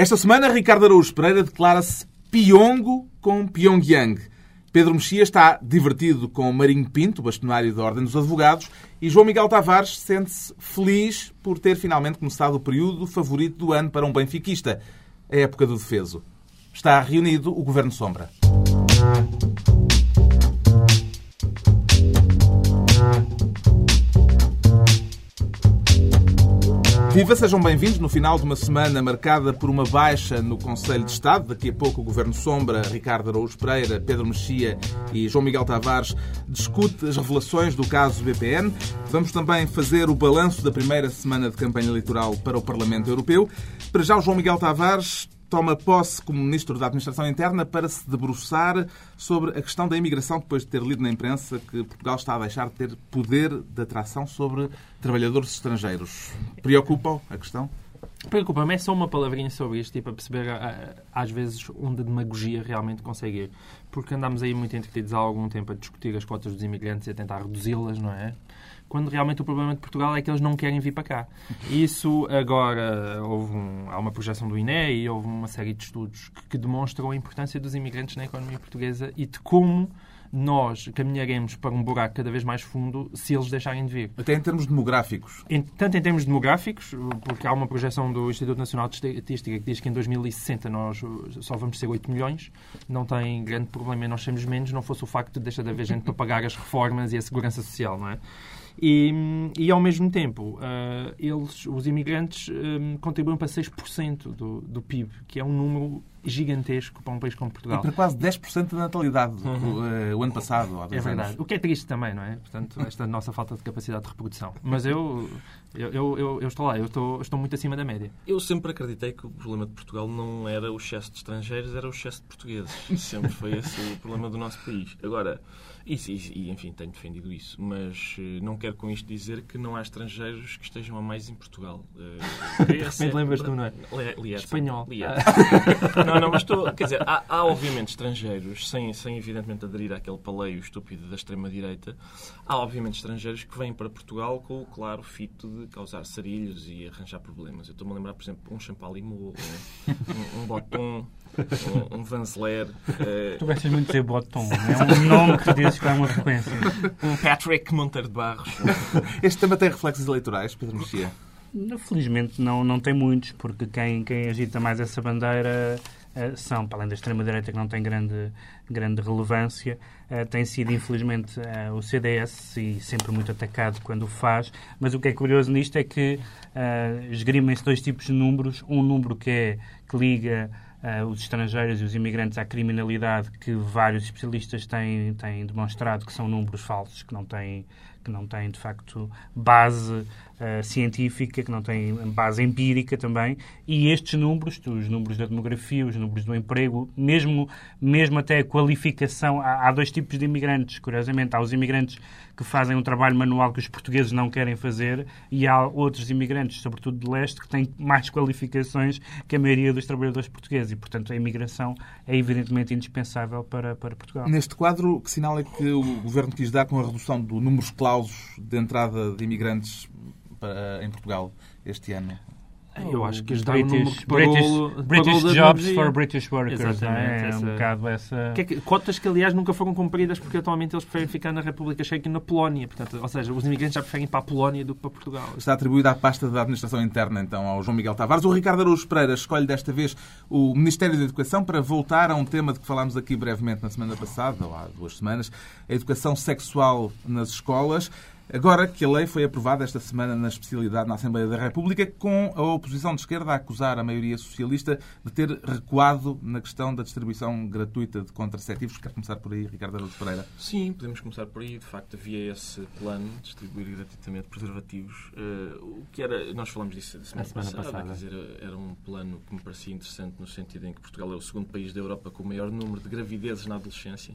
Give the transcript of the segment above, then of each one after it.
Esta semana, Ricardo Araújo Pereira declara-se piongo com Pyongyang. Pedro Mexia está divertido com Marinho Pinto, bastonário da Ordem dos Advogados, e João Miguel Tavares sente-se feliz por ter finalmente começado o período favorito do ano para um benfiquista, a época do defeso. Está reunido o Governo Sombra. Viva, sejam bem-vindos no final de uma semana marcada por uma baixa no Conselho de Estado. Daqui a pouco o Governo Sombra, Ricardo Araújo Pereira, Pedro Mexia e João Miguel Tavares discute as revelações do caso BPN. Vamos também fazer o balanço da primeira semana de campanha eleitoral para o Parlamento Europeu. Para já o João Miguel Tavares toma posse como Ministro da Administração Interna para se debruçar sobre a questão da imigração, depois de ter lido na imprensa que Portugal está a deixar de ter poder de atração sobre trabalhadores estrangeiros. Preocupa a questão? Preocupa-me, é só uma palavrinha sobre isto, tipo, a perceber às vezes onde a demagogia realmente consegue ir. Porque andamos aí muito entretidos há algum tempo a discutir as cotas dos imigrantes e a tentar reduzi-las, não é? quando realmente o problema de Portugal é que eles não querem vir para cá. Isso agora houve um, há uma projeção do INE e houve uma série de estudos que, que demonstram a importância dos imigrantes na economia portuguesa e de como nós caminharemos para um buraco cada vez mais fundo se eles deixarem de vir. Até em termos demográficos. Em, tanto em termos demográficos, porque há uma projeção do Instituto Nacional de Estatística que diz que em 2060 nós só vamos ser 8 milhões, não tem grande problema em nós sermos menos, não fosse o facto de deixar de haver gente para pagar as reformas e a segurança social, não é? E, e ao mesmo tempo, uh, eles, os imigrantes um, contribuem para 6% do, do PIB, que é um número gigantesco para um país como Portugal. E para quase 10% da natalidade uhum. o, uh, o, ano passado. Há é verdade. Anos. O que é triste também, não é? Portanto, esta nossa falta de capacidade de reprodução. Mas eu, eu, eu, eu, estou lá, eu estou, estou muito acima da média. Eu sempre acreditei que o problema de Portugal não era o excesso de estrangeiros, era o excesso de portugueses. Sempre foi esse o problema do nosso país. Agora, e, e, enfim, tenho defendido isso, mas uh, não quero com isto dizer que não há estrangeiros que estejam a mais em Portugal. Uh, de repente lembras tu, não é? Espanhol. não, não, mas estou. Quer dizer, há, há, obviamente estrangeiros, sem, sem evidentemente aderir àquele paleio estúpido da extrema-direita, há obviamente estrangeiros que vêm para Portugal com o claro fito de causar sarilhos e arranjar problemas. Eu estou-me a lembrar, por exemplo, um Champalimau, um, um Boton um, um Vanzeler. Uh... Tu gostas muito de dizer Bottom, é um nome que dizes que há uma frequência. Um Patrick Monteiro de Barros. Este tema tem reflexos eleitorais, Pedro Mexia? Felizmente não, não tem muitos, porque quem, quem agita mais essa bandeira uh, são, para além da extrema-direita que não tem grande, grande relevância, uh, tem sido infelizmente uh, o CDS e sempre muito atacado quando o faz. Mas o que é curioso nisto é que uh, esgrimem-se dois tipos de números. Um número que, é, que liga uh, os estrangeiros e os imigrantes à criminalidade que vários especialistas têm, têm demonstrado que são números falsos, que não têm, que não têm de facto base uh, científica, que não têm base empírica também, e estes números, os números da demografia, os números do emprego, mesmo, mesmo até a qualificação, há, há dois tipos de imigrantes, curiosamente, há os imigrantes que fazem um trabalho manual que os portugueses não querem fazer e há outros imigrantes, sobretudo de leste, que têm mais qualificações que a maioria dos trabalhadores portugueses. E, portanto, a imigração é evidentemente indispensável para, para Portugal. Neste quadro, que sinal é que o Governo quis dar com a redução do número de clausos de entrada de imigrantes para, em Portugal este ano? Eu acho que está British, British, British Jobs for British Workers. Exatamente, é, essa... um bocado essa... Que é que, cotas que, aliás, nunca foram cumpridas porque atualmente eles preferem ficar na República Checa e na Polónia. Portanto, ou seja, os imigrantes já preferem ir para a Polónia do que para Portugal. Está atribuída à pasta da Administração Interna, então, ao João Miguel Tavares. O Ricardo Araújo Pereira escolhe desta vez o Ministério da Educação para voltar a um tema de que falámos aqui brevemente na semana passada, ou há duas semanas, a educação sexual nas escolas. Agora que a lei foi aprovada esta semana na especialidade na Assembleia da República, com a oposição de esquerda a acusar a maioria socialista de ter recuado na questão da distribuição gratuita de contraceptivos. Quer começar por aí, Ricardo Araújo Pereira? Sim, podemos começar por aí. De facto, havia esse plano de distribuir gratuitamente preservativos. Uh, o que era, nós falamos disso a semana, semana passada, passada. Quer dizer, era um plano que me parecia interessante no sentido em que Portugal é o segundo país da Europa com o maior número de gravidezes na adolescência.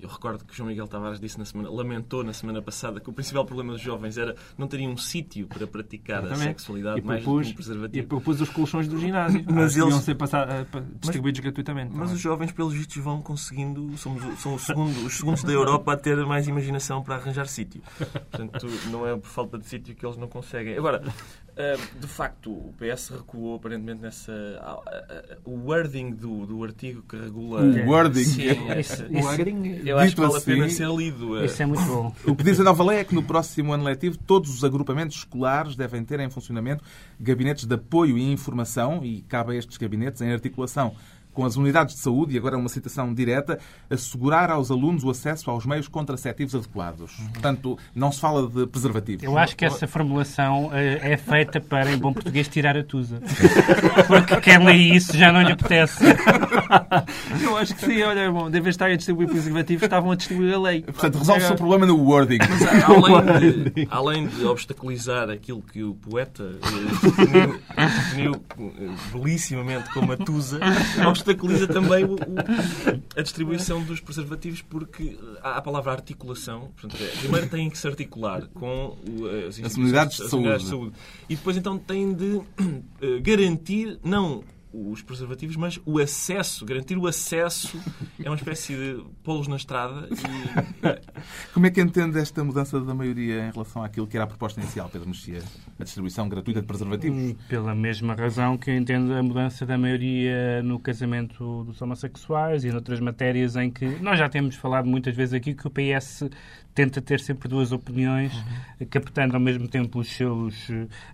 Eu recordo que João Miguel Tavares disse na semana, lamentou na semana passada que o principal problema dos jovens era não terem um sítio para praticar Exatamente. a sexualidade e mais propus, um preservativo. E propus os colchões do ginásio. mas eles ser uh, distribuídos mas, gratuitamente. Mas os jovens, pelos vistos, vão conseguindo. Somos, são os segundos, os segundos da Europa a ter mais imaginação para arranjar sítio. Portanto, não é por falta de sítio que eles não conseguem. Agora, de facto, o PS recuou aparentemente nessa. o wording do, do artigo que regula. O wording. Sim, essa, isso, wording. Eu acho que vale assim, a pena ser lido. Isso é muito bom. O que diz a nova lei é que no próximo ano letivo todos os agrupamentos escolares devem ter em funcionamento gabinetes de apoio e informação e cabe a estes gabinetes, em articulação com as unidades de saúde, e agora uma citação direta, assegurar aos alunos o acesso aos meios contraceptivos adequados. Portanto, não se fala de preservativos. Eu acho que essa formulação é feita para, em bom português, tirar a tusa. Porque quem lê isso já não lhe apetece. Eu acho que sim, olha, bom, devem estar a distribuir preservativos, estavam a distribuir a lei. Portanto, resolve o problema no wording. Mas, além, de, além de obstaculizar aquilo que o poeta definiu, definiu belissimamente como a tusa, obstaculiza também o, o, a distribuição dos preservativos porque há a palavra articulação. Portanto, é, primeiro têm que se articular com as, as unidades de, saúde. de saúde. E depois então têm de uh, garantir, não os preservativos, mas o acesso, garantir o acesso é uma espécie de polos na estrada. E... Como é que entende esta mudança da maioria em relação àquilo que era a proposta inicial, Pedro Mexia? A distribuição gratuita de preservativos? Pela mesma razão que eu entendo a mudança da maioria no casamento dos homossexuais e noutras matérias em que nós já temos falado muitas vezes aqui que o PS tenta ter sempre duas opiniões, uhum. captando ao mesmo tempo os seus,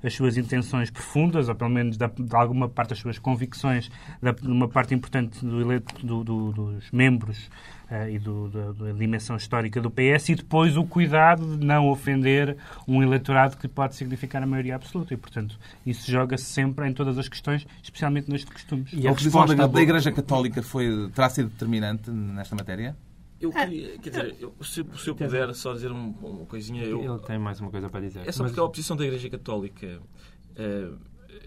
as suas intenções profundas, ou pelo menos de, de alguma parte as suas convicções, de uma parte importante do eleito, do, do, dos membros uh, e do, da, dimensão histórica do PS, e depois o cuidado de não ofender um eleitorado que pode significar a maioria absoluta. E, portanto, isso joga-se sempre em todas as questões, especialmente nestes costumes. E a, a resposta da, da Igreja Católica foi, terá sido determinante nesta matéria? Eu é. queria, quer dizer, eu, se, se, eu puder só dizer uma, uma coisinha. Eu, Ele tem mais uma coisa para dizer. É só porque a oposição da Igreja Católica. Uh,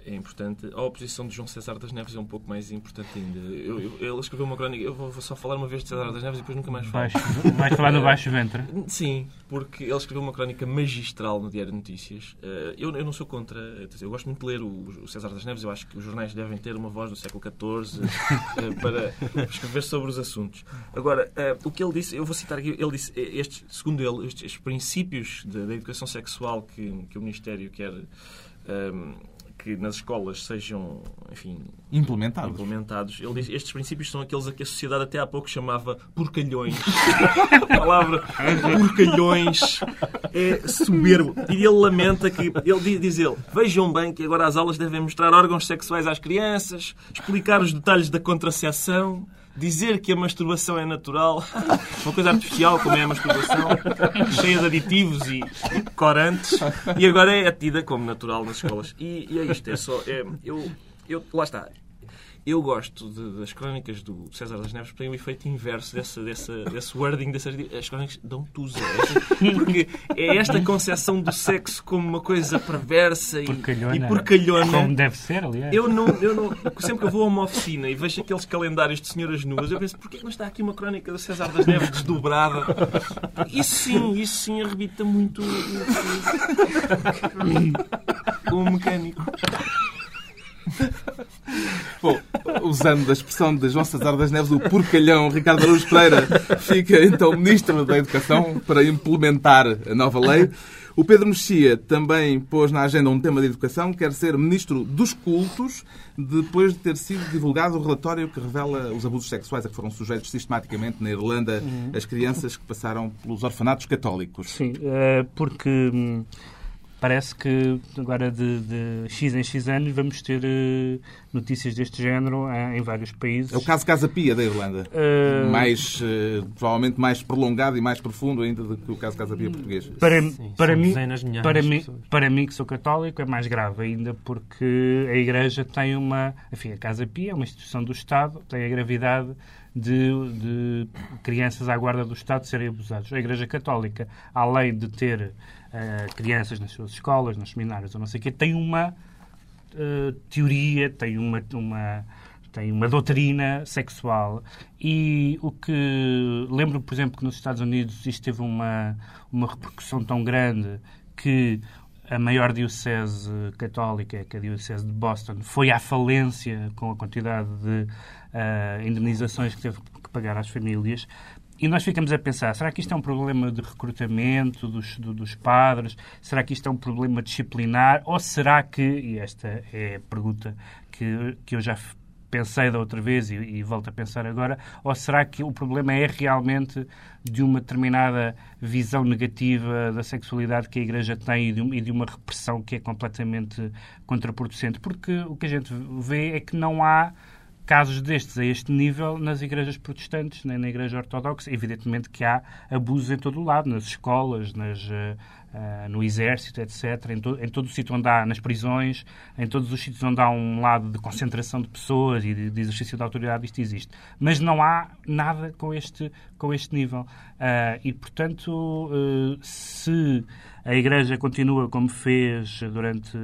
é importante. A oposição de João César das Neves é um pouco mais importante ainda. Eu, eu, ele escreveu uma crónica. Eu vou, vou, só falar uma vez de César das Neves e depois nunca mais falo. Baixo, vais falar no baixo ventre? Sim, porque ele escreveu uma crónica magistral no Diário de Notícias. Eh, eu, eu não sou contra. Eu gosto muito de ler o, César das Neves. Eu acho que os jornais devem ter uma voz do século XIV eh, para escrever sobre os assuntos. Agora, eh, o que ele disse, eu vou citar aqui. Ele disse, estes, segundo ele, estes, estes princípios da educação sexual que, que o Ministério quer. Um, que nas escolas sejam, enfim, implementados. implementados. Ele diz estes princípios são aqueles a que a sociedade até há pouco chamava porcalhões. a palavra porcalhões é soberbo. E ele lamenta que, ele diz ele, vejam bem que agora as aulas devem mostrar órgãos sexuais às crianças, explicar os detalhes da contracepção, dizer que a masturbação é natural, uma coisa artificial como é a masturbação, cheia de aditivos e, corantes, e agora é tida como natural nas escolas. E, e é isto, é só. É, eu, eu, lá está. Eu gosto de, das crónicas do César das Neves porque tem o efeito inverso dessa, dessa, desse wording dessas. As crónicas dão tusa. Porque é esta concepção do sexo como uma coisa perversa e porcalhona. e porcalhona. Como deve ser, aliás. Eu não, eu não, sempre que eu vou a uma oficina e vejo aqueles calendários de senhoras nuas, eu penso, porquê não está aqui uma crónica do César das Neves desdobrada? Isso sim, isso sim arrebita muito o, o mecânico. Bom, usando a expressão de João César das Neves, o porcalhão Ricardo Araújo Pereira fica então Ministro da Educação para implementar a nova lei. O Pedro Mexia também pôs na agenda um tema de educação, quer ser Ministro dos Cultos, depois de ter sido divulgado o relatório que revela os abusos sexuais a que foram sujeitos sistematicamente na Irlanda uhum. as crianças que passaram pelos orfanatos católicos. Sim, é porque hum, parece que agora de, de, X em X anos vamos ter uh, notícias deste género uh, em vários países. É o caso Casa Pia da Irlanda. Uh... Mais, provavelmente mais prolongado e mais profundo ainda do que o caso Casa Pia português. Para, Sim, para, mim, para, mim, para mim, que sou católico, é mais grave ainda porque a Igreja tem uma... Enfim, a Casa Pia é uma instituição do Estado, tem a gravidade de, de crianças à guarda do Estado serem abusadas. A Igreja Católica, além de ter uh, crianças nas suas escolas, nos seminários ou não sei o quê, tem uma uh, teoria, tem uma, uma, tem uma doutrina sexual. E o que lembro, por exemplo, que nos Estados Unidos isto teve uma, uma repercussão tão grande que a maior diocese católica, que é a diocese de Boston, foi à falência com a quantidade de uh, indemnizações que teve que pagar às famílias e nós ficamos a pensar, será que isto é um problema de recrutamento dos, do, dos padres? Será que isto é um problema disciplinar? Ou será que, e esta é a pergunta que, que eu já pensei da outra vez e, e, volto a pensar agora, ou será que o problema é realmente de uma determinada visão negativa da sexualidade que a Igreja tem e de, e de uma repressão que é completamente contraproducente? Porque o que a gente vê é que não há casos destes a este nível nas igrejas protestantes, nem na igreja ortodoxa. Evidentemente que há abusos em todo o lado, nas escolas, nas, uh, no exército, etc. Em, to em todo o sítio onde há, nas prisões, em todos os sítios onde há um lado de concentração de pessoas e de, de exercício de autoridade, isto existe. Mas não há nada com este, com este nível. Uh, e, portanto, uh, se a Igreja continua como fez durante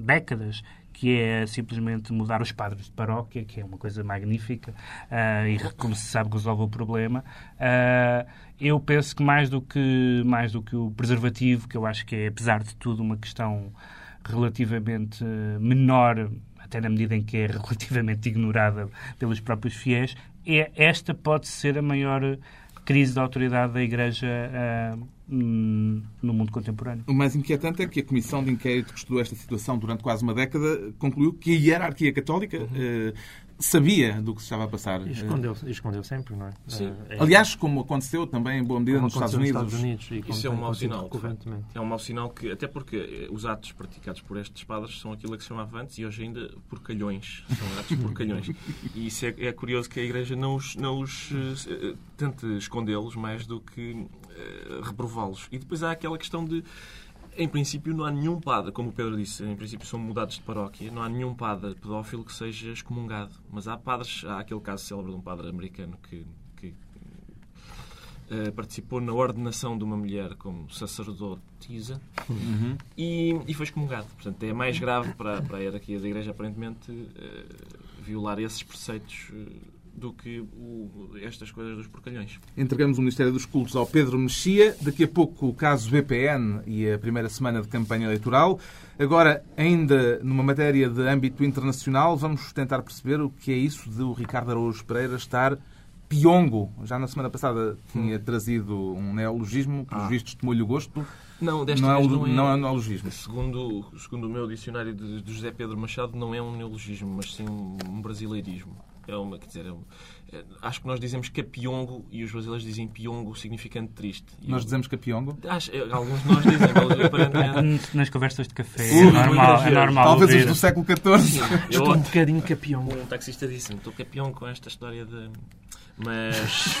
décadas que é simplesmente mudar os padres de paróquia, que é uma coisa magnífica uh, e, como se sabe, resolve o problema. Uh, eu penso que mais do que, mais do que o preservativo, que eu acho que é, apesar de tudo, uma questão relativamente menor, até na medida em que é relativamente ignorada pelos próprios fiéis, é, esta pode ser a maior crise da autoridade da Igreja uh, no mundo contemporâneo. O mais inquietante é que a Comissão de Inquérito que estudou esta situação durante quase uma década concluiu que a hierarquia católica uhum. uh, sabia do que se estava a passar. E escondeu, escondeu sempre, não é? Sim. É, Aliás, como aconteceu também em boa medida nos Estados Unidos. Estados Unidos Isso é um mau sinal. É um mau sinal que, até porque eh, os atos praticados por estes padres são aquilo que se chamava antes e hoje ainda porcalhões. São atos porcalhões. e isso é, é, curioso que a Igreja não os, não os uh, tente escondê-los mais do que reprová-los. E depois há aquela questão de em princípio, não há nenhum padre, como o Pedro disse, em princípio são mudados de paróquia, não há nenhum padre pedófilo que seja excomungado. Mas há padres, há aquele caso célebre de um padre americano que, que uh, participou na ordenação de uma mulher como sacerdotisa uhum. e, e, foi excomungado. Portanto, é mais grave para, para a hierarquia da Igreja, aparentemente, uh, violar esses preceitos. Uh, do que o, estas coisas dos porcalhões. Entregamos o Ministério dos Cultos ao Pedro Mexia. Daqui a pouco o caso BPN e a primeira semana de campanha eleitoral. Agora, ainda numa matéria de âmbito internacional, vamos tentar perceber o que é isso de o Ricardo Araújo Pereira estar piongo. Já na semana passada tinha hum. trazido um neologismo, que, ah. vistos, tomou-lhe o gosto. Não, desta não, é, não, é, não é um neologismo. Segundo, segundo o meu dicionário de, de José Pedro Machado, não é um neologismo, mas sim um brasileirismo. É uma, quer dizer, é um, é, acho que nós dizemos capiongo e os brasileiros dizem piongo, significando triste. E nós eu, dizemos capiongo? Acho, é, alguns de nós dizem, aparentemente. Nas conversas de café, é normal, é normal. Talvez ouvir. os do século XIV. Estou um bocadinho capiongo. Um taxista disse-me, estou capiongo com esta história de mas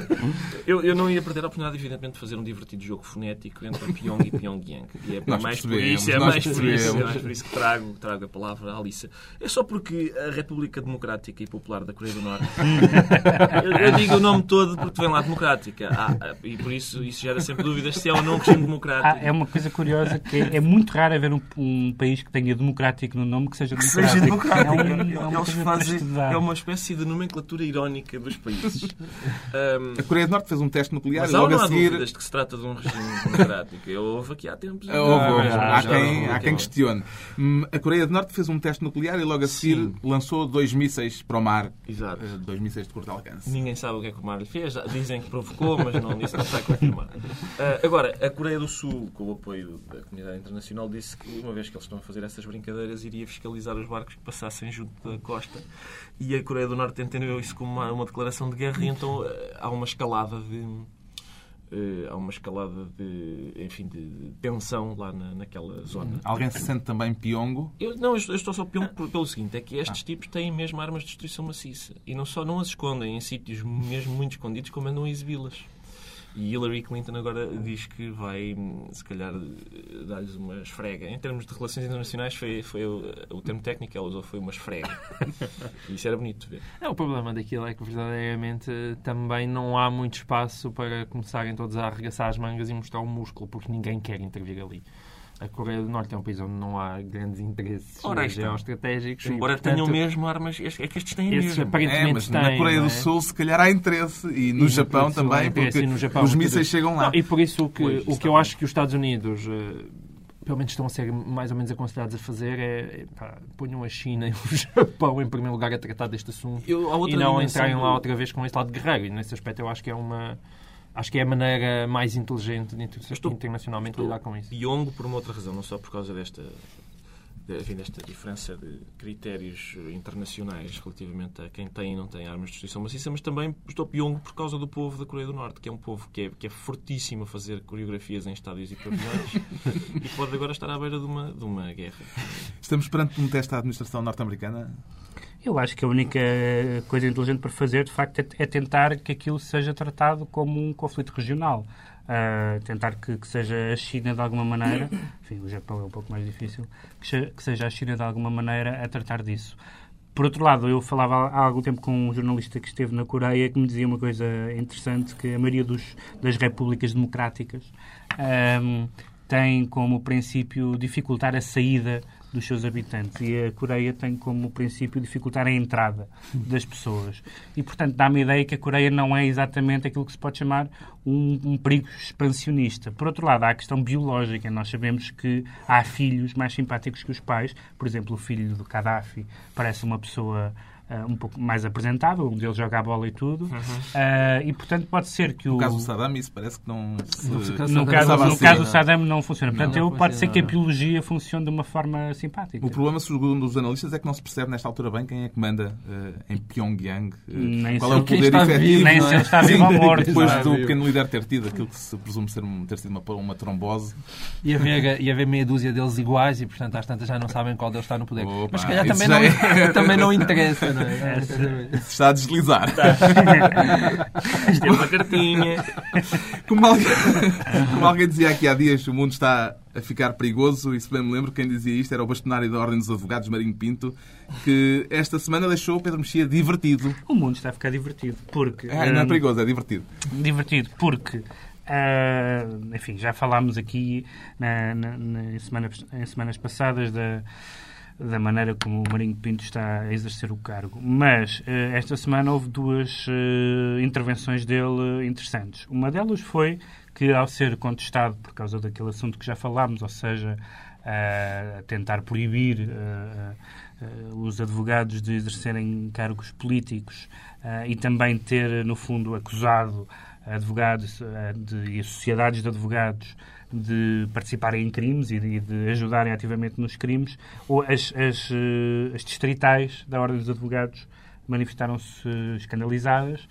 eu, eu não ia perder a oportunidade, evidentemente, de fazer um divertido jogo fonético entre Pyong e Pyongyang. E é nós mais por isso, é mais por isso, é mais por isso que trago, trago a palavra à Alissa. É só porque a República Democrática e Popular da Coreia do Norte. eu, eu, digo o nome todo porque vem lá democrática. Ah, e por isso isso gera sempre dúvidas se é ou não um regime democrático. Ah, é uma coisa curiosa que é, é muito raro haver um, um, país que tenha democrático no nome que seja democrático. Que seja democrático. É, um, é, uma, é uma espécie de nomenclatura irónica dos países. Um, a Coreia do Norte fez um teste nuclear mas e logo não a seguir... dúvidas de que se trata de um regime democrático. Houve aqui há tempos. Houve, houve. há, quem, há quem questione. A Coreia do Norte fez um teste nuclear e logo a seguir Sim. lançou dois mísseis para o mar. Exato. Eh, dois mísseis de curto alcance. Ninguém sabe o que é que o mar lhe fez. Dizem que provocou, mas não, disse não está confirmar. Uh, agora, a Coreia do Sul, com o apoio da comunidade internacional, disse que uma vez que eles estão a fazer essas brincadeiras, iria fiscalizar os barcos que passassem junto da costa. E a Coreia do Norte entendeu isso como uma, uma declaração de guerra e então há uma escalada de Uh, há uma escalada de, enfim, de tensão lá na, naquela zona. Alguém se sente também piongo? Eu, não, eu estou só piongo pelo seguinte, é que estes ah. tipos têm mesmo armas de destruição maciça. E não só não as escondem em sítios mesmo muito escondidos, como andam a exibi-las. E Hillary Clinton agora diz que vai, se calhar, dar-lhes uma esfrega. Em termos de relações internacionais, foi, foi o, o termo técnico que ela usou foi uma esfrega. e isso era bonito de ver. É, o problema daquilo é que, verdadeiramente, também não há muito espaço para começarem todos a arregaçar as mangas e mostrar o músculo, porque ninguém quer intervir ali a Coreia do Norte é um país onde não há grandes interesses Ora, geoestratégicos. Embora e, portanto, tenham mesmo armas, é que estes têm esses mesmo. É, mas têm, na Coreia do é? Sul se calhar há interesse e no e Japão também, porque no Japão, os mísseis chegam lá. Não, e por isso o que, o que eu acho que os Estados Unidos, eh, pelo menos estão a ser mais ou menos aconselhados a fazer é, pá, ponham a China e o Japão em primeiro lugar a tratar deste assunto Eu, e não entrarem do- lá outra vez com este lado guerreiro. E nesse aspecto eu acho que é uma acho que é a maneira mais inteligente de inter- estou- internacionalmente estou lidar com isso. Pyong por uma outra razão, não só por causa desta, de- enfim, desta diferença de critérios internacionais relativamente a quem tem e não tem armas de destruição maciça, mas também estou Pyong por causa do povo da Coreia do Norte, que é um povo que é, que é fortíssimo a fazer coreografias em estádios e pavilhões e pode agora estar à beira de uma, de uma guerra. Estamos perante um teste à administração norte-americana? Eu acho que a única coisa inteligente para fazer, de facto, é, é tentar que aquilo seja tratado como um conflito regional. Ah, tentar que, que seja a China de alguma maneira, enfim, o Japão é um pouco mais difícil, que, que seja a China de alguma maneira a tratar disso. Por outro lado, eu falava há algum tempo com um jornalista que esteve na Coreia que me dizia uma coisa interessante, que a maioria dos, das repúblicas democráticas ahm, tem como princípio dificultar a saída dos seus habitantes e a Coreia tem como princípio dificultar a entrada das pessoas. E, portanto, dá-me a ideia que a Coreia não é exatamente aquilo que se pode chamar um, um perigo expansionista. Por outro lado, há a questão biológica. Nós sabemos que há filhos mais simpáticos que os pais. Por exemplo, o filho do Gaddafi parece uma pessoa ah, um pouco mais apresentável, um deles joga a bola e tudo. Ah, e, portanto, pode ser que o... No caso do Saddam, isso parece que não se... No caso- No Saddam caso, estava no assim, caso não. do Saddam não funciona. Portanto, Não, eu, não pode ser que a biologia funcione de uma forma simpática. O problema, segundo os analistas, é que não se percebe nesta altura bem quem é que manda eh, em Pyongyang. Nem qual é o poder efetivo. vivo, Nem não é? se ele está vivo ou morto. Depois do pequeno líder ter tido aquilo que se presume ser um- ter sido uma, uma trombose. E haver, e haver meia dúzia deles iguais e, portanto, às tantas já não sabem qual deles está no poder. Opa, Mas se calhar também já não, é- também não interessa, não é? Se está a deslizar. Isto é uma cartinha. Como alguém, como alguém dizia aqui há dias, o mundo está a ficar perigoso e se bem me lembro, quem dizia isto era o bastonário da Ordem dos Advogados, Marinho Pinto, que esta semana deixou o Pedro Mexia divertido. O mundo está a ficar divertido. Porque, É, não é perigoso, é divertido. divertido porque ah, enfim, já falámos aqui na- na- na- em, semanas, em semanas passadas da, da maneira como o Marinho Pinto está a exercer o cargo. Mas ah, esta semana houve duas ah, intervenções dele interessantes. Uma delas foi que, ao ser contestado por causa daquele assunto que já falámos, ou seja, ah, tentar proibir os advogados de exercerem cargos políticos e também ter, no fundo, acusado advogados e sociedades de advogados de participarem em crimes e de, de ajudarem ativamente nos crimes, ou as, as, eh, as distritais da Ordem dos Advogados manifestaram-se escandalizadas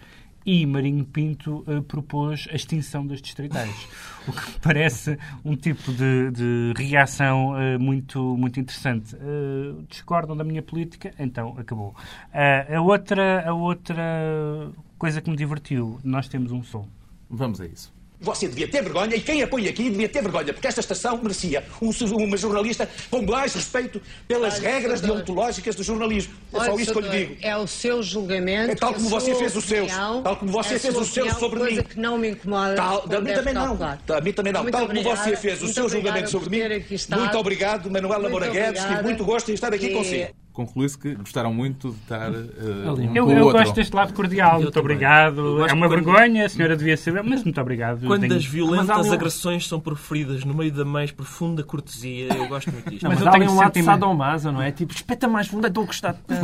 e Marinho Pinto eh, propôs a extinção das distritais. O que parece um tipo de, de reação eh, muito, muito interessante. Eh, discordam da minha política? Então acabou. A, outra, a outra coisa que me divertiu, nós temos um som. Vamos a isso. Você devia ter vergonha e quem apoia aqui devia ter vergonha, porque esta estação merecia um, uma jornalista com mais respeito pelas Olha, regras doutor. deontológicas do jornalismo. É só Olha, isso que eu lhe digo. É o seu julgamento. É tal a como você fez os seus. Tal como você é a fez os seus sobre coisa mim. que não me incomoda. Tal, a mim também não. A mim também não. Muito Tal como você fez o seu julgamento sobre mim. Muito obrigado, Manuela Moura Guedes, tive muito gosto em estar aqui E- consigo. Conclui-se que gostaram muito de estar Ali. um Eu, eu gosto deste lado cordial. Eu muito também. Obrigado. É uma quando- vergonha, a senhora devia saber, mas muito obrigado. Quando Tenho- as violentas Mas um- agressões são proferidas no meio da mais profunda cortesia, eu gosto muito disto. Mas, Mas eu tenho um lado de sentimento- sadomaso, não é? Tipo, espeta mais fundo, estou a gostar. Mas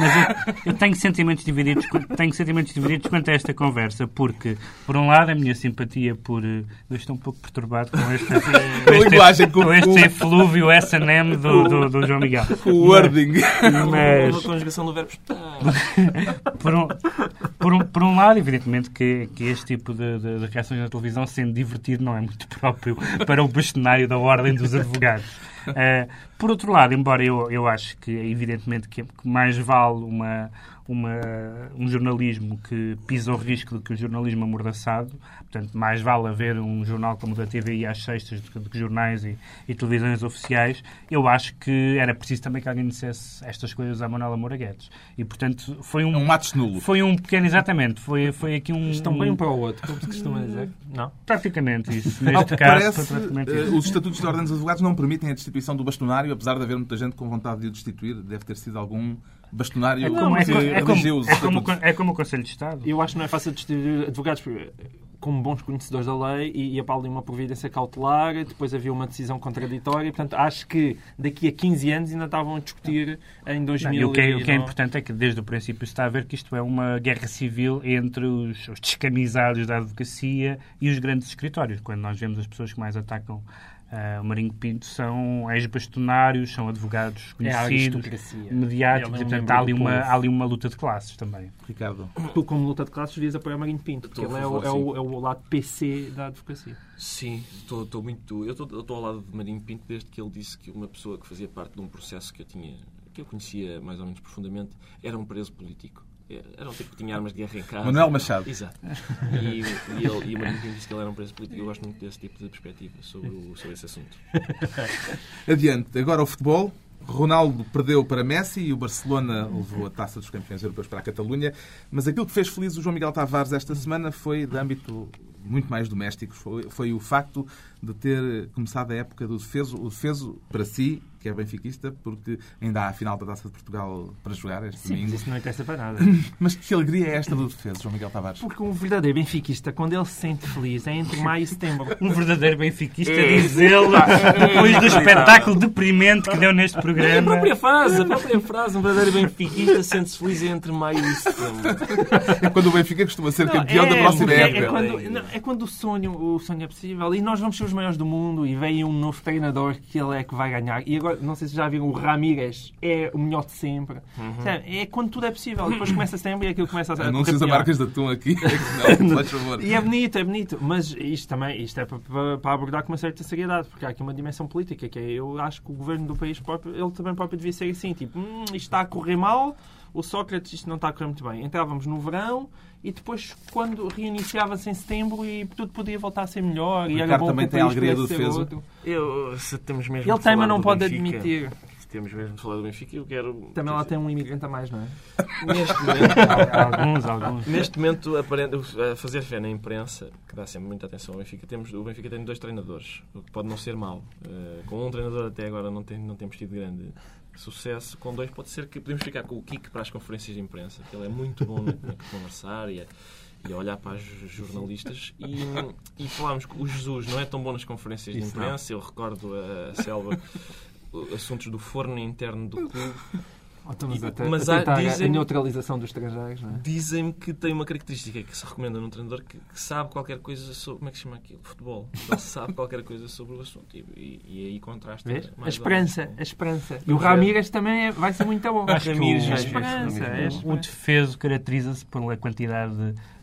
eu, eu tenho sentimentos divididos, tenho sentimentos divididos quanto a esta conversa, porque, por um lado, a minha simpatia por. eh, Eu estou um pouco perturbado com este, com este, com- com este com- eflúvio SM do, do, do João Miguel. O wording. Mas, Uma conjugação do verbo estar. por um, por um, por um lado, evidentemente que, que este tipo de, de- de reações na televisão, sendo divertido, não é muito próprio para o bastonário da Ordem dos Advogados. Eh, por outro lado, embora eu, eu acho que, evidentemente, que, que mais vale uma, uma, um jornalismo que pisa o risco do que o jornalismo amordaçado, portanto, mais vale haver um jornal como o da TVI às sextas do que, do que jornais e, e televisões oficiais, eu acho que era preciso também que alguém dissesse estas coisas à Manuela Moura Guedes. E, portanto, foi um, É um matos nulo. foi um pequeno, exatamente, foi, foi aqui um... Estão bem um para o outro, como se costuma dizer. Não? Praticamente isso. Neste caso, parece, foi praticamente eh, isso. os estatutos da Ordem dos Advogados não permitem a destituição do bastonário, apesar de haver muita gente com vontade de o destituir. Deve ter sido algum bastonário É como, é, que co- é como- é como, é como o Conselho de Estado. Eu acho que não é fácil distinguir advogados. como bons conhecedores da lei e para ali uma providência cautelar, depois havia uma decisão contraditória. Portanto, acho que daqui a 15 anos ainda estavam a discutir em 2000. Não, o, que é, o que é importante é que desde o princípio se está a ver que isto é uma guerra civil entre os, os descamisados da advocacia e os grandes escritórios. Quando nós vemos as pessoas que mais atacam Uh, o Marinho Pinto são ex-bastonários, são advogados conhecidos, é mediáticos, e, portanto, há ali, uma, há ali uma luta de classes também. Ricardo. Tu, como luta de classes, devias apoiar Marinho Pinto, porque ele é o, é, o, é o lado PC da advocacia. Sim, estou muito. Eu estou ao lado de Marinho Pinto desde que ele disse que uma pessoa que fazia parte de um processo que eu tinha, que eu conhecia mais ou menos profundamente, era um preso político. Era um tipo que tinha armas de guerra em casa. Manuel Machado. Exato. E, e, ele, e o Marinho disse que ele era um preso político. Eu gosto muito desse tipo de perspectiva sobre, o, sobre esse assunto. Adiante. Agora o futebol. Ronaldo perdeu para Messi e o Barcelona levou a taça dos campeões europeus para a Catalunha. Mas aquilo que fez feliz o João Miguel Tavares esta semana foi de âmbito muito mais doméstico. Foi, foi o facto de ter começado a época do defeso. O defeso, para si, que é benfiquista, porque ainda há a final da Taça de Portugal para jogar este Sim, domingo. isso não interessa para nada. Mas que alegria é esta do defesa, João Miguel Tavares? Porque um verdadeiro benfiquista, quando ele se sente feliz, é entre maio e setembro. Um verdadeiro benfiquista, diz ele, depois do espetáculo deprimente que deu neste É a programa. própria frase, a própria frase. Um verdadeiro benfiquista sente-se feliz entre maio e setembro. É quando o Benfica costuma ser campeão da próxima porque época. É quando, não, é quando o, sonho, o sonho é possível e nós vamos ser os maiores do mundo e vem um novo treinador que ele é que vai ganhar. E agora, não sei se já viram, o Ramírez é o melhor de sempre. Sabe, É quando tudo é possível. Depois começa setembro e aquilo começa a Anúncios a correr pior. marcas de atum aqui. Não, faz favor. E é bonito, é bonito. Mas isto também isto é para, para- para abordar com uma certa seriedade, porque há aqui uma dimensão política, que é, eu acho que o governo do país próprio, ele também próprio devia ser assim, tipo, hum, isto está a correr mal, o Sócrates isto não está a correr muito bem. Entrávamos no verão e depois, quando reiniciava-se em setembro, e tudo podia voltar a ser melhor. E era bom também o tem a alegria do outro. Eu, se temos mesmo Ele mas não pode Benfica, admitir. Se temos mesmo de falar do Benfica, eu quero... Também lá tem um imigrante a mais, não é? Neste momento, Alguns, alguns. Neste momento, aparente- a fazer fé na imprensa, que dá sempre muita atenção ao Benfica, temos, o Benfica tem dois treinadores, o que pode não ser mau. Eh, com um treinador até agora não, tem, não temos tido grande sucesso, com dois pode ser que podemos ficar com o kick para as conferências de imprensa, que ele é muito bom na, conversar e a, e a olhar para os jornalistas. E, e falámos que o Jesus não é tão bom nas conferências de Isso não. imprensa, eu recordo a, Selva, assuntos do forno interno do clube. E- te- mas a há- tentar a dizem- neutralização dos estrangeiros, não é? Dizem-me que tem uma característica que se recomenda num treinador que, que sabe qualquer coisa sobre. Como é que se chama aquilo? Futebol. Ele sabe qualquer coisa sobre o assunto. E, e, aí contrasta. Vês? A esperança, a esperança. E o. Ramírez também é- vai ser muito bom. Acho que Ramírez, a o- Ramírez, esperança, é. O defeso caracteriza-se pela quantidade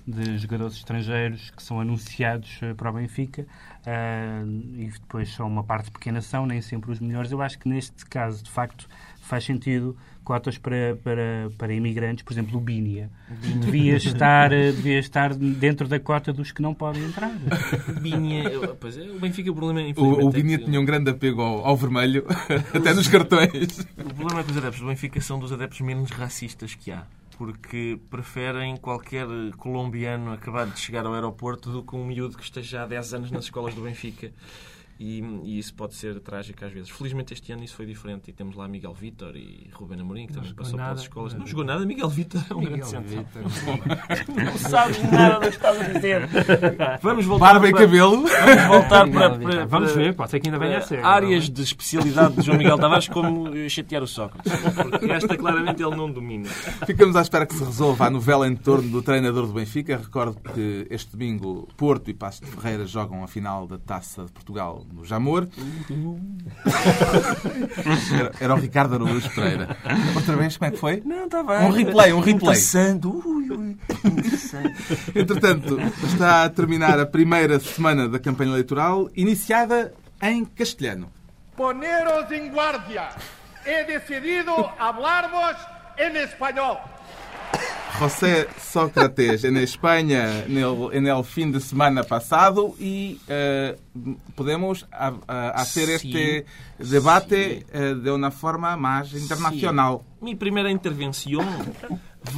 de, de jogadores estrangeiros que são anunciados eh, para o Benfica ah, e depois são uma parte pequena são, nem sempre os melhores. Eu acho que neste caso, de facto, faz sentido cotas para, para, para imigrantes, por exemplo, o Bínia. Devia estar, devia estar dentro da cota dos que não podem entrar. pois é, o Benfica, o problema é. O, o é que- tinha um grande apego ao, ao vermelho, até nos cartões. O problema é que os adeptos do Benfica são dos adeptos menos racistas que há. Porque preferem qualquer colombiano acabado de chegar ao aeroporto do que um miúdo que esteja há 10 anos nas escolas do Benfica. E, e isso pode ser trágico às vezes. Felizmente este ano isso foi diferente e temos lá Miguel Vítor e Rubén Amorim que também jogou passou nada. pelas escolas. Não jogou nada, Miguel Vítor é um grande Miguel central. Vitor. Não sabes nada do que estás a dizer. Vamos voltar Barba e para- cabelo. Vamos voltar para, Vitor. para- Vamos para- ver, pode ser que ainda venha a ser. áreas de especialidade de João Miguel Tavares como chatear o Sócrates. Porque esta claramente ele não domina. Ficamos à espera que se resolva a novela em torno do treinador do Benfica. Recordo que este domingo Porto e Passos de Ferreira jogam a final da Taça de Portugal no Jamor. Era, era o Ricardo Araújo Pereira. Outra vez, como é que foi? Não, está bem. Um replay, um replay. Interessante. Ui, ui, interessante. Entretanto, está a terminar a primeira semana da campanha eleitoral, iniciada em castelhano. Poneros en guardia. He decidido hablaros en español. José Sócrates en Espanha no, el fin de semana pasado y eh, podemos a- a- hacer Sí, este debate sí. eh, de una forma más internacional. Mi primera intervención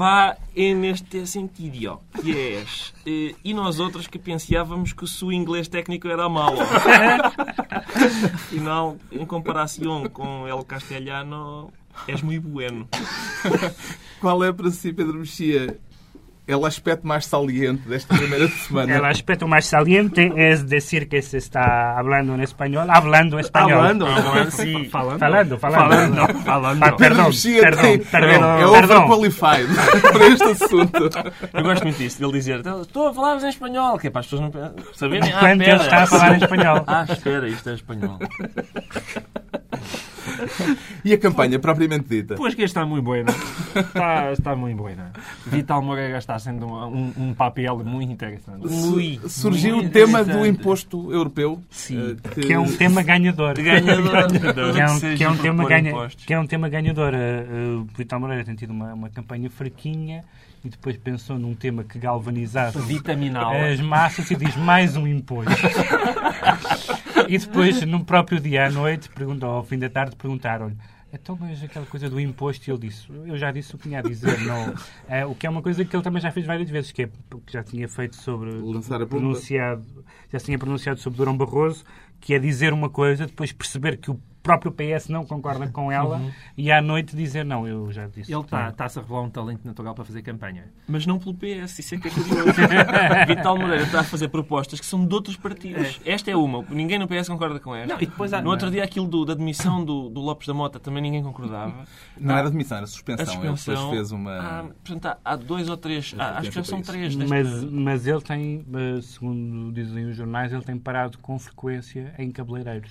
va en este sentido, que es, eh, y nosotros que pensábamos que su inglés técnico era malo. Afinal, en comparación con el castellano, es muy bueno. Qual é para si, Pedro Mexia, el aspecto mais saliente desta primeira semana. El aspecto más saliente es decir que se está hablando en español, hablando español. Hablando, hablando, sí. Falando. Falando, falando. Falando, falando. Ah, perdão, perdão, tem- perdão, é overqualified para este assunto. Eu gosto muito disso, dele dizer estou a falar em espanhol, que é para as pessoas não saberem. Ah, Quando ele está a falar em espanhol. Ah, espera, isto é espanhol. E a campanha propriamente dita? Pois que está muito buena. Está, está muito buena. Vital Moreira está sendo um, um, um papel muito interessante. Surgiu o muito tema do imposto europeu. Sim. eh, Que é um tema ganhador. Ganhador. que, é um, que é um tema pôr ganha, impostos. que é um tema ganhador. Uh, O Vital Moreira tem tido uma, uma campanha fraquinha e depois pensou num tema que galvanizasse Vitaminal. as massas e diz mais um imposto. e depois, no próprio dia à noite, perguntou, ao fim da tarde, perguntaram-lhe então, mas aquela coisa do imposto, ele disse, eu já disse o que tinha a dizer, não. É, o que é uma coisa que ele também já fez várias vezes, que é que já tinha feito sobre Lançar a pronunciado, já tinha pronunciado sobre Durão Barroso, que é dizer uma coisa, depois perceber que o próprio PS não concorda com ela e à noite dizer não, eu já disse. Ele está, está-se a revelar um talento natural para fazer campanha. Mas não pelo PS, isso é que é curioso. Vital Moreira está a fazer propostas que são de outros partidos. Esta é uma, ninguém no PS concorda com esta. Não, e depois há- no outro dia aquilo do- da demissão do, do Lopes da Mota também ninguém concordava. Não era admissão, era suspensão. A suspensão. Ele depois fez uma. Ah, portanto, há, há dois ou três. ah, acho que já são três. Mas, mas ele tem, eh, segundo dizem os jornais, ele tem parado com frequência em cabeleireiros.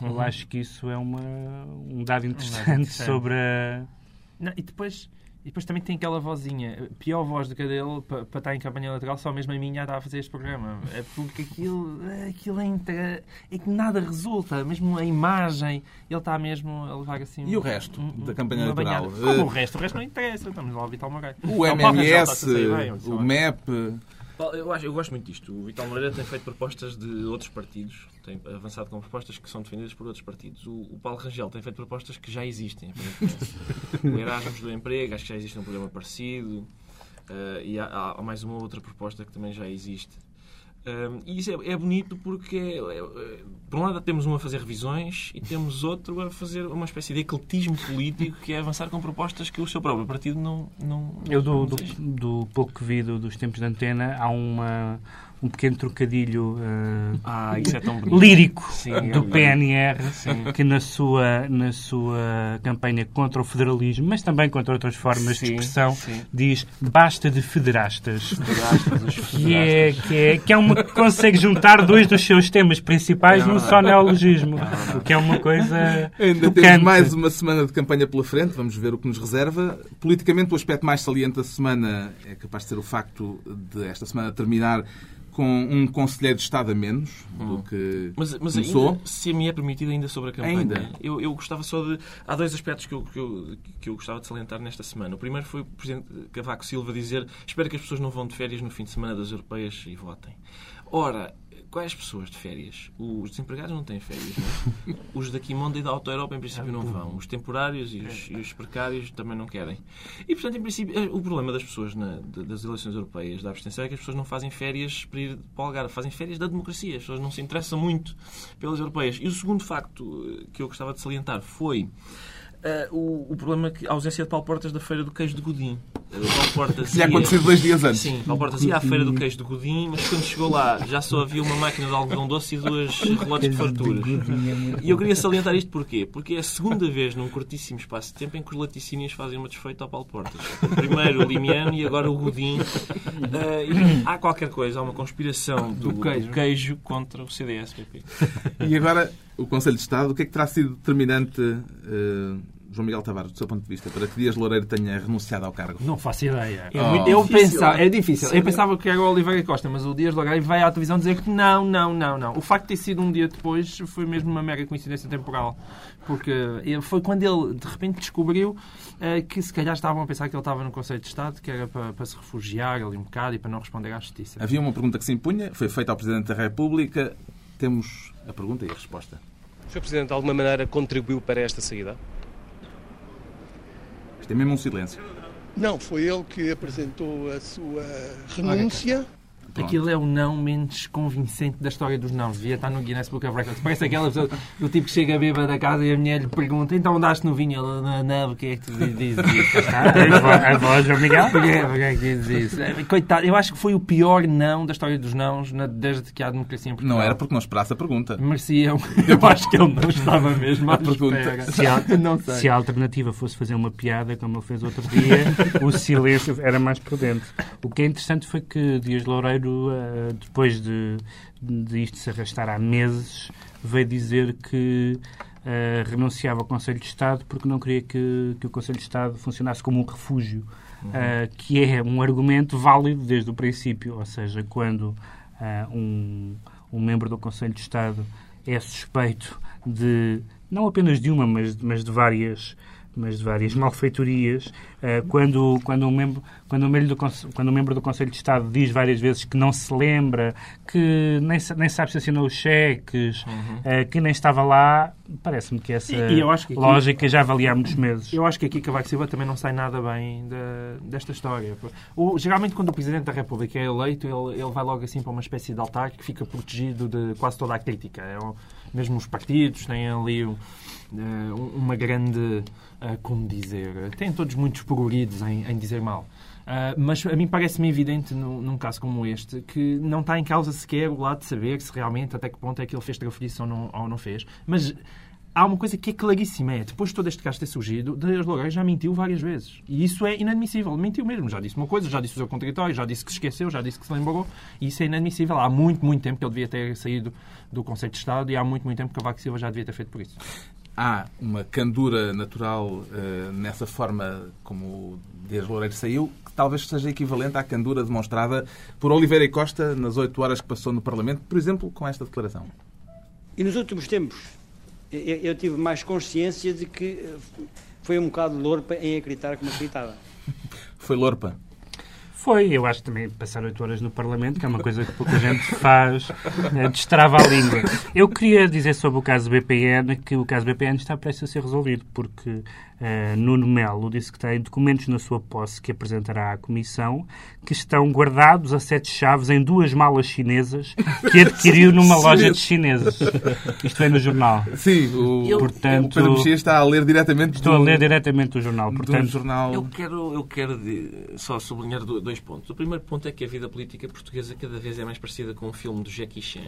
Eu acho que isso é uma, um dado interessante, interessante. sobre a... Não, e depois. E depois também tem aquela vozinha, pior voz do que a dele, para, estar em campanha eleitoral, só mesmo a minha está a fazer este programa. É porque aquilo, aquilo é, inter- é que nada resulta, mesmo a imagem, ele está mesmo a levar assim. E o resto um- da campanha eleitoral? Como o resto, o resto não interessa, estamos lá ao Vital Moreira. O MMS, a o lá. MEP. Eu, acho- eu gosto muito disto. O Vital Moreira tem feito propostas de outros partidos, tem avançado com propostas que são defendidas por outros partidos. O, o Paulo Rangel tem feito propostas que já existem. o Erasmus do Emprego, acho que já existe um programa parecido. eh, e há, há mais uma outra proposta que também já existe. Um, e isso é, é bonito porque, é- é- é- por um lado, temos um a fazer revisões e temos outro a fazer uma espécie de ecletismo político que é avançar com propostas que o seu próprio partido não. não Eu, do, do, do pouco que vi do- dos tempos de antena, há uma, um pequeno trocadilho eh, Ah, isso é lírico Sim, é do. PNR, Sim. que na sua, na sua campanha contra o federalismo, mas também contra outras formas de Sim, expressão, sim. diz basta de federastas. Federastas, os Que é, que, é, que é uma que consegue juntar dois dos seus temas principais É num só neologismo. O que é uma coisa Ainda tocante. temos mais uma semana de campanha pela frente, vamos ver o que nos reserva. Politicamente, o aspecto mais saliente da semana é capaz de ser o facto de esta semana terminar com um conselheiro de Estado a menos do que Mas, mas começou. ainda, se me é permitido ainda sobre a campanha, Ainda? Eu, eu gostava só de... Há dois aspectos que eu, que, eu, que eu gostava de salientar nesta semana. O primeiro foi o Presidente Cavaco Silva dizer espero que as pessoas não vão de férias no fim de semana das europeias e votem. Ora, quais pessoas de férias? Os desempregados não têm férias, não é? Os da Quimonda e da Auto Europa, em princípio, não vão. Os temporários e os, e os precários também não querem. E, portanto, em princípio, eh, o problema das pessoas na- das eleições europeias, da abstenção, é que as pessoas não fazem férias para ir para o Algarve. Fazem férias da democracia. As pessoas não se interessam muito pelas europeias. E o segundo facto eh, que eu gostava de salientar foi eh, o, o problema que a ausência de Paulo Portas da Feira do Queijo de Godinho. Eh, o Paulo Portas Tinha acontecido dois dias antes. Sim, Paulo Portas ia à feira do queijo de Godinho, mas quando chegou lá já só havia uma máquina de algodão doce e duas relotes de farturas. E eu queria salientar isto porquê? Porque é a segunda vez num curtíssimo espaço de tempo em que os laticínios fazem uma desfeita ao Paulo Portas. Primeiro o Limiano e agora o Godinho. Eh, e há qualquer coisa, há uma conspiração do, Do queijo. do queijo contra o CDS-PP. E agora, o Conselho de Estado, o que é que terá sido determinante, eh, João Miguel Tavares, do seu ponto de vista, para que Dias Loureiro tenha renunciado ao cargo? Não faço ideia. É muito eu difícil. pensava, é difícil. Sim. Eu pensava que era o Oliveira Costa, mas o Dias Lagrai vai à televisão dizer que não, não, não, não. O facto de ter sido um dia depois foi mesmo uma mera coincidência temporal. Porque foi quando ele de repente descobriu eh, que se calhar estavam a pensar que ele estava no Conselho de Estado, que era para, para se refugiar ali um bocado e para não responder à justiça. Havia uma pergunta que se impunha, foi feita ao Presidente da República. Temos a pergunta e a resposta. O Sr. Presidente, de alguma maneira, contribuiu para esta saída? Isto é mesmo um silêncio. Não, foi ele que apresentou a sua renúncia. Aquilo é o não menos convincente da história dos não. Devia estar no Guinness Book of Records. Parece aquela pessoa do tipo que chega bêbado da casa e a mulher lhe pergunta então andaste no vinho? Ela, não, não, porque é que tu dizes isso? A voz, Miguel? Porquê, porquê é que dizes isso? É, Coitado, eu acho que foi o pior não da história dos nãos na- desde que há democracia em Portugal. Não era porque não esperasse a pergunta. Mereciam. Eu acho que ele não estava mesmo à pergunta. Se a, Não sei. se a alternativa fosse fazer uma piada, como ele fez outro dia, o silêncio era mais prudente. O que é interessante foi que Dias Loureiro, depois de, de isto se arrastar há meses, veio dizer que eh, renunciava ao Conselho de Estado porque não queria que, que o Conselho de Estado funcionasse como um refúgio, eh, que é um argumento válido desde o princípio. Ou seja, quando eh, um, um membro do Conselho de Estado é suspeito de não apenas de uma, mas, mas de várias mas de várias malfeitorias, eh, quando, quando, um membro, quando, um membro do, Conse- quando um membro do Conselho de Estado diz várias vezes que não se lembra, que nem, nem sabe se assinou os cheques, eh, que nem estava lá, parece-me que essa E- e eu acho que aqui- lógica já valia há muitos meses. Eu acho que aqui Cavaco Silva também não sai nada bem da- desta história. O- geralmente, quando o Presidente da República é eleito, ele, ele vai logo assim para uma espécie de altar que fica protegido de quase toda a crítica. É o- mesmo os partidos têm ali um- um- uma grande. eh, como dizer? Têm todos muitos progredidos em, em dizer mal. Ah, mas a mim parece-me evidente, num, caso como este, que não está em causa sequer o lado de saber se realmente até que ponto é que ele fez trafolhice ou não, ou não fez. Mas há uma coisa que é claríssima, é, depois de todo este caso ter surgido, Dias Loureiro já mentiu várias vezes. E isso é inadmissível. Mentiu mesmo. Já disse uma coisa, já disse o seu contraditório, já disse que se esqueceu, já disse que se lembrou. E isso é inadmissível. Há muito, muito tempo que ele devia ter saído do Conselho de Estado e há muito, muito tempo que Cavaco Silva já devia ter feito por isso. Há uma candura natural eh, nessa forma como o Dias Loureiro saiu, que talvez seja equivalente à candura demonstrada por Oliveira e Costa nas oito horas que passou no Parlamento, por exemplo, com esta declaração. E nos últimos tempos, eu, eu tive mais consciência de que eh, foi um bocado lorpa em acreditar como acreditava. Foi Lorpa. Foi, eu acho que também passar oito horas no Parlamento, que é uma coisa que pouca gente faz, eh, destrava a língua. Eu queria dizer sobre o caso BPN que o caso BPN está prestes a ser resolvido, porque eh, Nuno Melo disse que tem documentos na sua posse que apresentará à Comissão que estão guardados a sete chaves em duas malas chinesas que adquiriu numa loja de chineses. Isto vem no jornal. Sim, o, Portanto- o Pedro Mexia está a ler diretamente Estou a do, ler diretamente do jornal. do Portanto, jornal. Eu quero, eu quero só sublinhar do- dois pontos. O primeiro ponto é que a vida política portuguesa cada vez é mais parecida com um filme do Jackie Chan.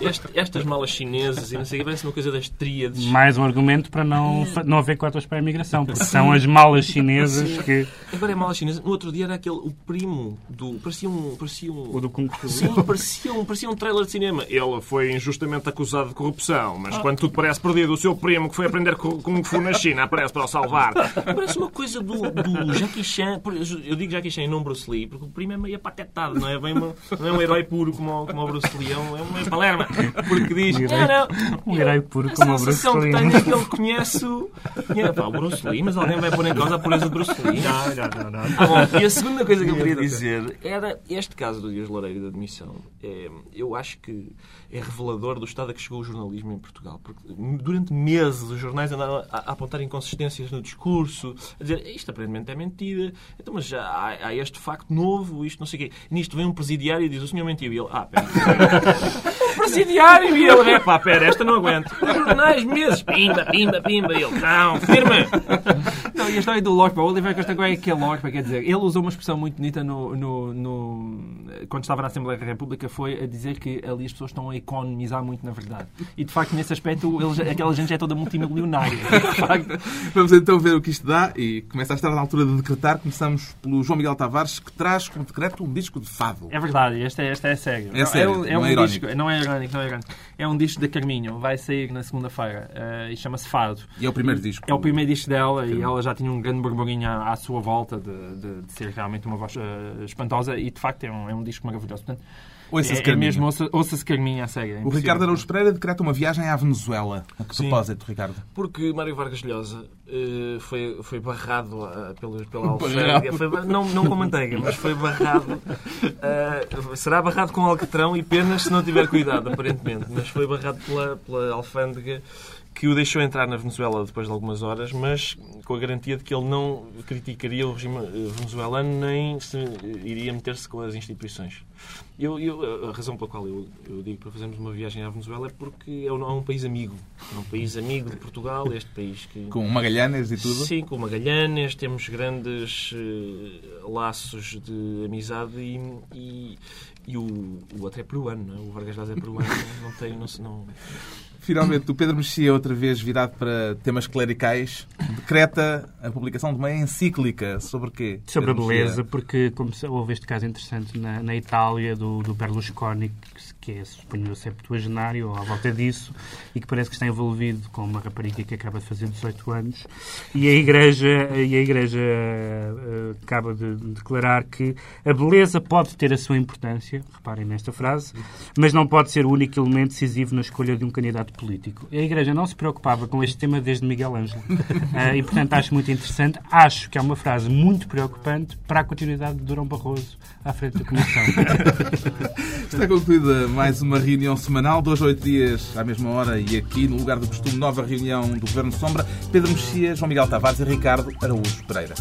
Este- estas malas chinesas e não sei o que, parece uma coisa das tríades. mais um argumento para não, não haver cotas para a imigração, porque são as malas chinesas que. Agora é mala chinesa. No outro dia era aquele, o primo do... Parecia um... Parecia um O do Kung Fu. Sim, parecia um, parecia um trailer de cinema. Ele foi injustamente acusado de corrupção, mas quando tudo parece perdido, o seu primo que foi aprender Kung Kung Fu na China aparece para o salvar. Parece uma coisa do, do Jackie Chan. Eu digo Jackie Chan e não Bruce Lee, porque o primo é meio apatetado, não é, bem não é um herói puro como, o- como o Bruce Lee, é um, é palerma. Porque diz, Um herói- não, não. um herói puro a como o Bruce sensação Lee. que tenho é que ele conhece o, conhece, pá, o Bruce Lee, mas alguém vai pôr em causa a pureza de Bruce Lee. Não, não, não. não. Ah, bom, e a segunda coisa que eu queria dizer era este caso do Dias Loureiro da admissão. É, eu acho que é revelador do estado a que chegou o jornalismo em Portugal. Porque durante meses os jornais andaram a, a apontar inconsistências no discurso, a dizer isto aparentemente é mentira, então, mas já há, há este facto novo, isto não sei o quê. Nisto vem um presidiário e diz o senhor mentiu. E ele, ah, pera. presidiário! E ele, é pá, pera, esta não aguento. Os jornais, meses, pimba, pimba, pimba. E ele, não, firme! Não, e a história do Lorpa, o Oliveira Costa agora é que é Lorpa, quer dizer, ele usou uma expressão muito bonita no, no, no- quando estava na Assembleia da República, foi a dizer que ali as pessoas estão a economizar muito, na verdade. E de facto, nesse aspecto, eles, aquela gente já é toda multimilionária. Vamos então ver o que isto dá e começa a estar na altura de decretar. Começamos pelo João Miguel Tavares, que traz como decreto um disco de fado. é verdade, este é, este é sério. É sério, um- não um é irónico. disco, não é irónico, não é irónico. É um disco da Carminho, vai sair na segunda-feira eh, e chama-se Fado. E é o primeiro disco. É o primeiro disco dela e ela já tinha um grande burburinho à, à sua volta de, de- de ser realmente uma voz eh, espantosa e de facto é um, é um disco maravilhoso. Portanto, Ouça-se é, é mesmo, ouça- ouça-se Carminho a sério. é O. Ricardo Araújo Pereira decreta uma viagem à Venezuela. A que Sim. propósito, Ricardo? Porque Mário Vargas Llosa eh, foi, foi barrado ah, pelo, pela alfândega. Foi não, não com manteiga, mas foi barrado. ah, será barrado com alcatrão e penas se não tiver cuidado, aparentemente. Mas foi barrado pela, pela alfândega que o deixou entrar na Venezuela depois de algumas horas, mas com a garantia de que ele não criticaria o regime eh, venezuelano nem se iria meter-se com as instituições. Eu, eu, a razão pela qual eu, eu, digo para fazermos uma viagem à Venezuela é porque é um, é um, país amigo. É um país amigo de Portugal, este país que... Com Magalhães e tudo? Sim, com Magalhães, temos grandes uh, laços de amizade e, e, e o, o outro é peruano, não é? o Vargas Vaz é peruano, não tem... Não, não, Finalmente, o Pedro Mexia, outra vez virado para temas clericais, decreta a publicação de uma encíclica sobre quê? Sobre a beleza, porque como houve este caso interessante na, na Itália do, do Berlusconi, que é, suponho, septuagenário ou à volta disso, e que parece que está envolvido com uma rapariga que acaba de fazer 18 anos, e a Igreja, e a igreja uh, acaba de declarar que a beleza pode ter a sua importância, reparem nesta frase, mas não pode ser o único elemento decisivo na escolha de um candidato político. A Igreja não se preocupava com este tema desde Miguel Ângelo, uh, e portanto acho muito interessante, acho que é uma frase muito preocupante para a continuidade de Durão Barroso à frente da Comissão. Está concluída mais uma reunião semanal, dois, oito dias à mesma hora e aqui, no lugar do costume, nova reunião do Governo Sombra. Pedro Mexia, João Miguel Tavares e Ricardo Araújo Pereira.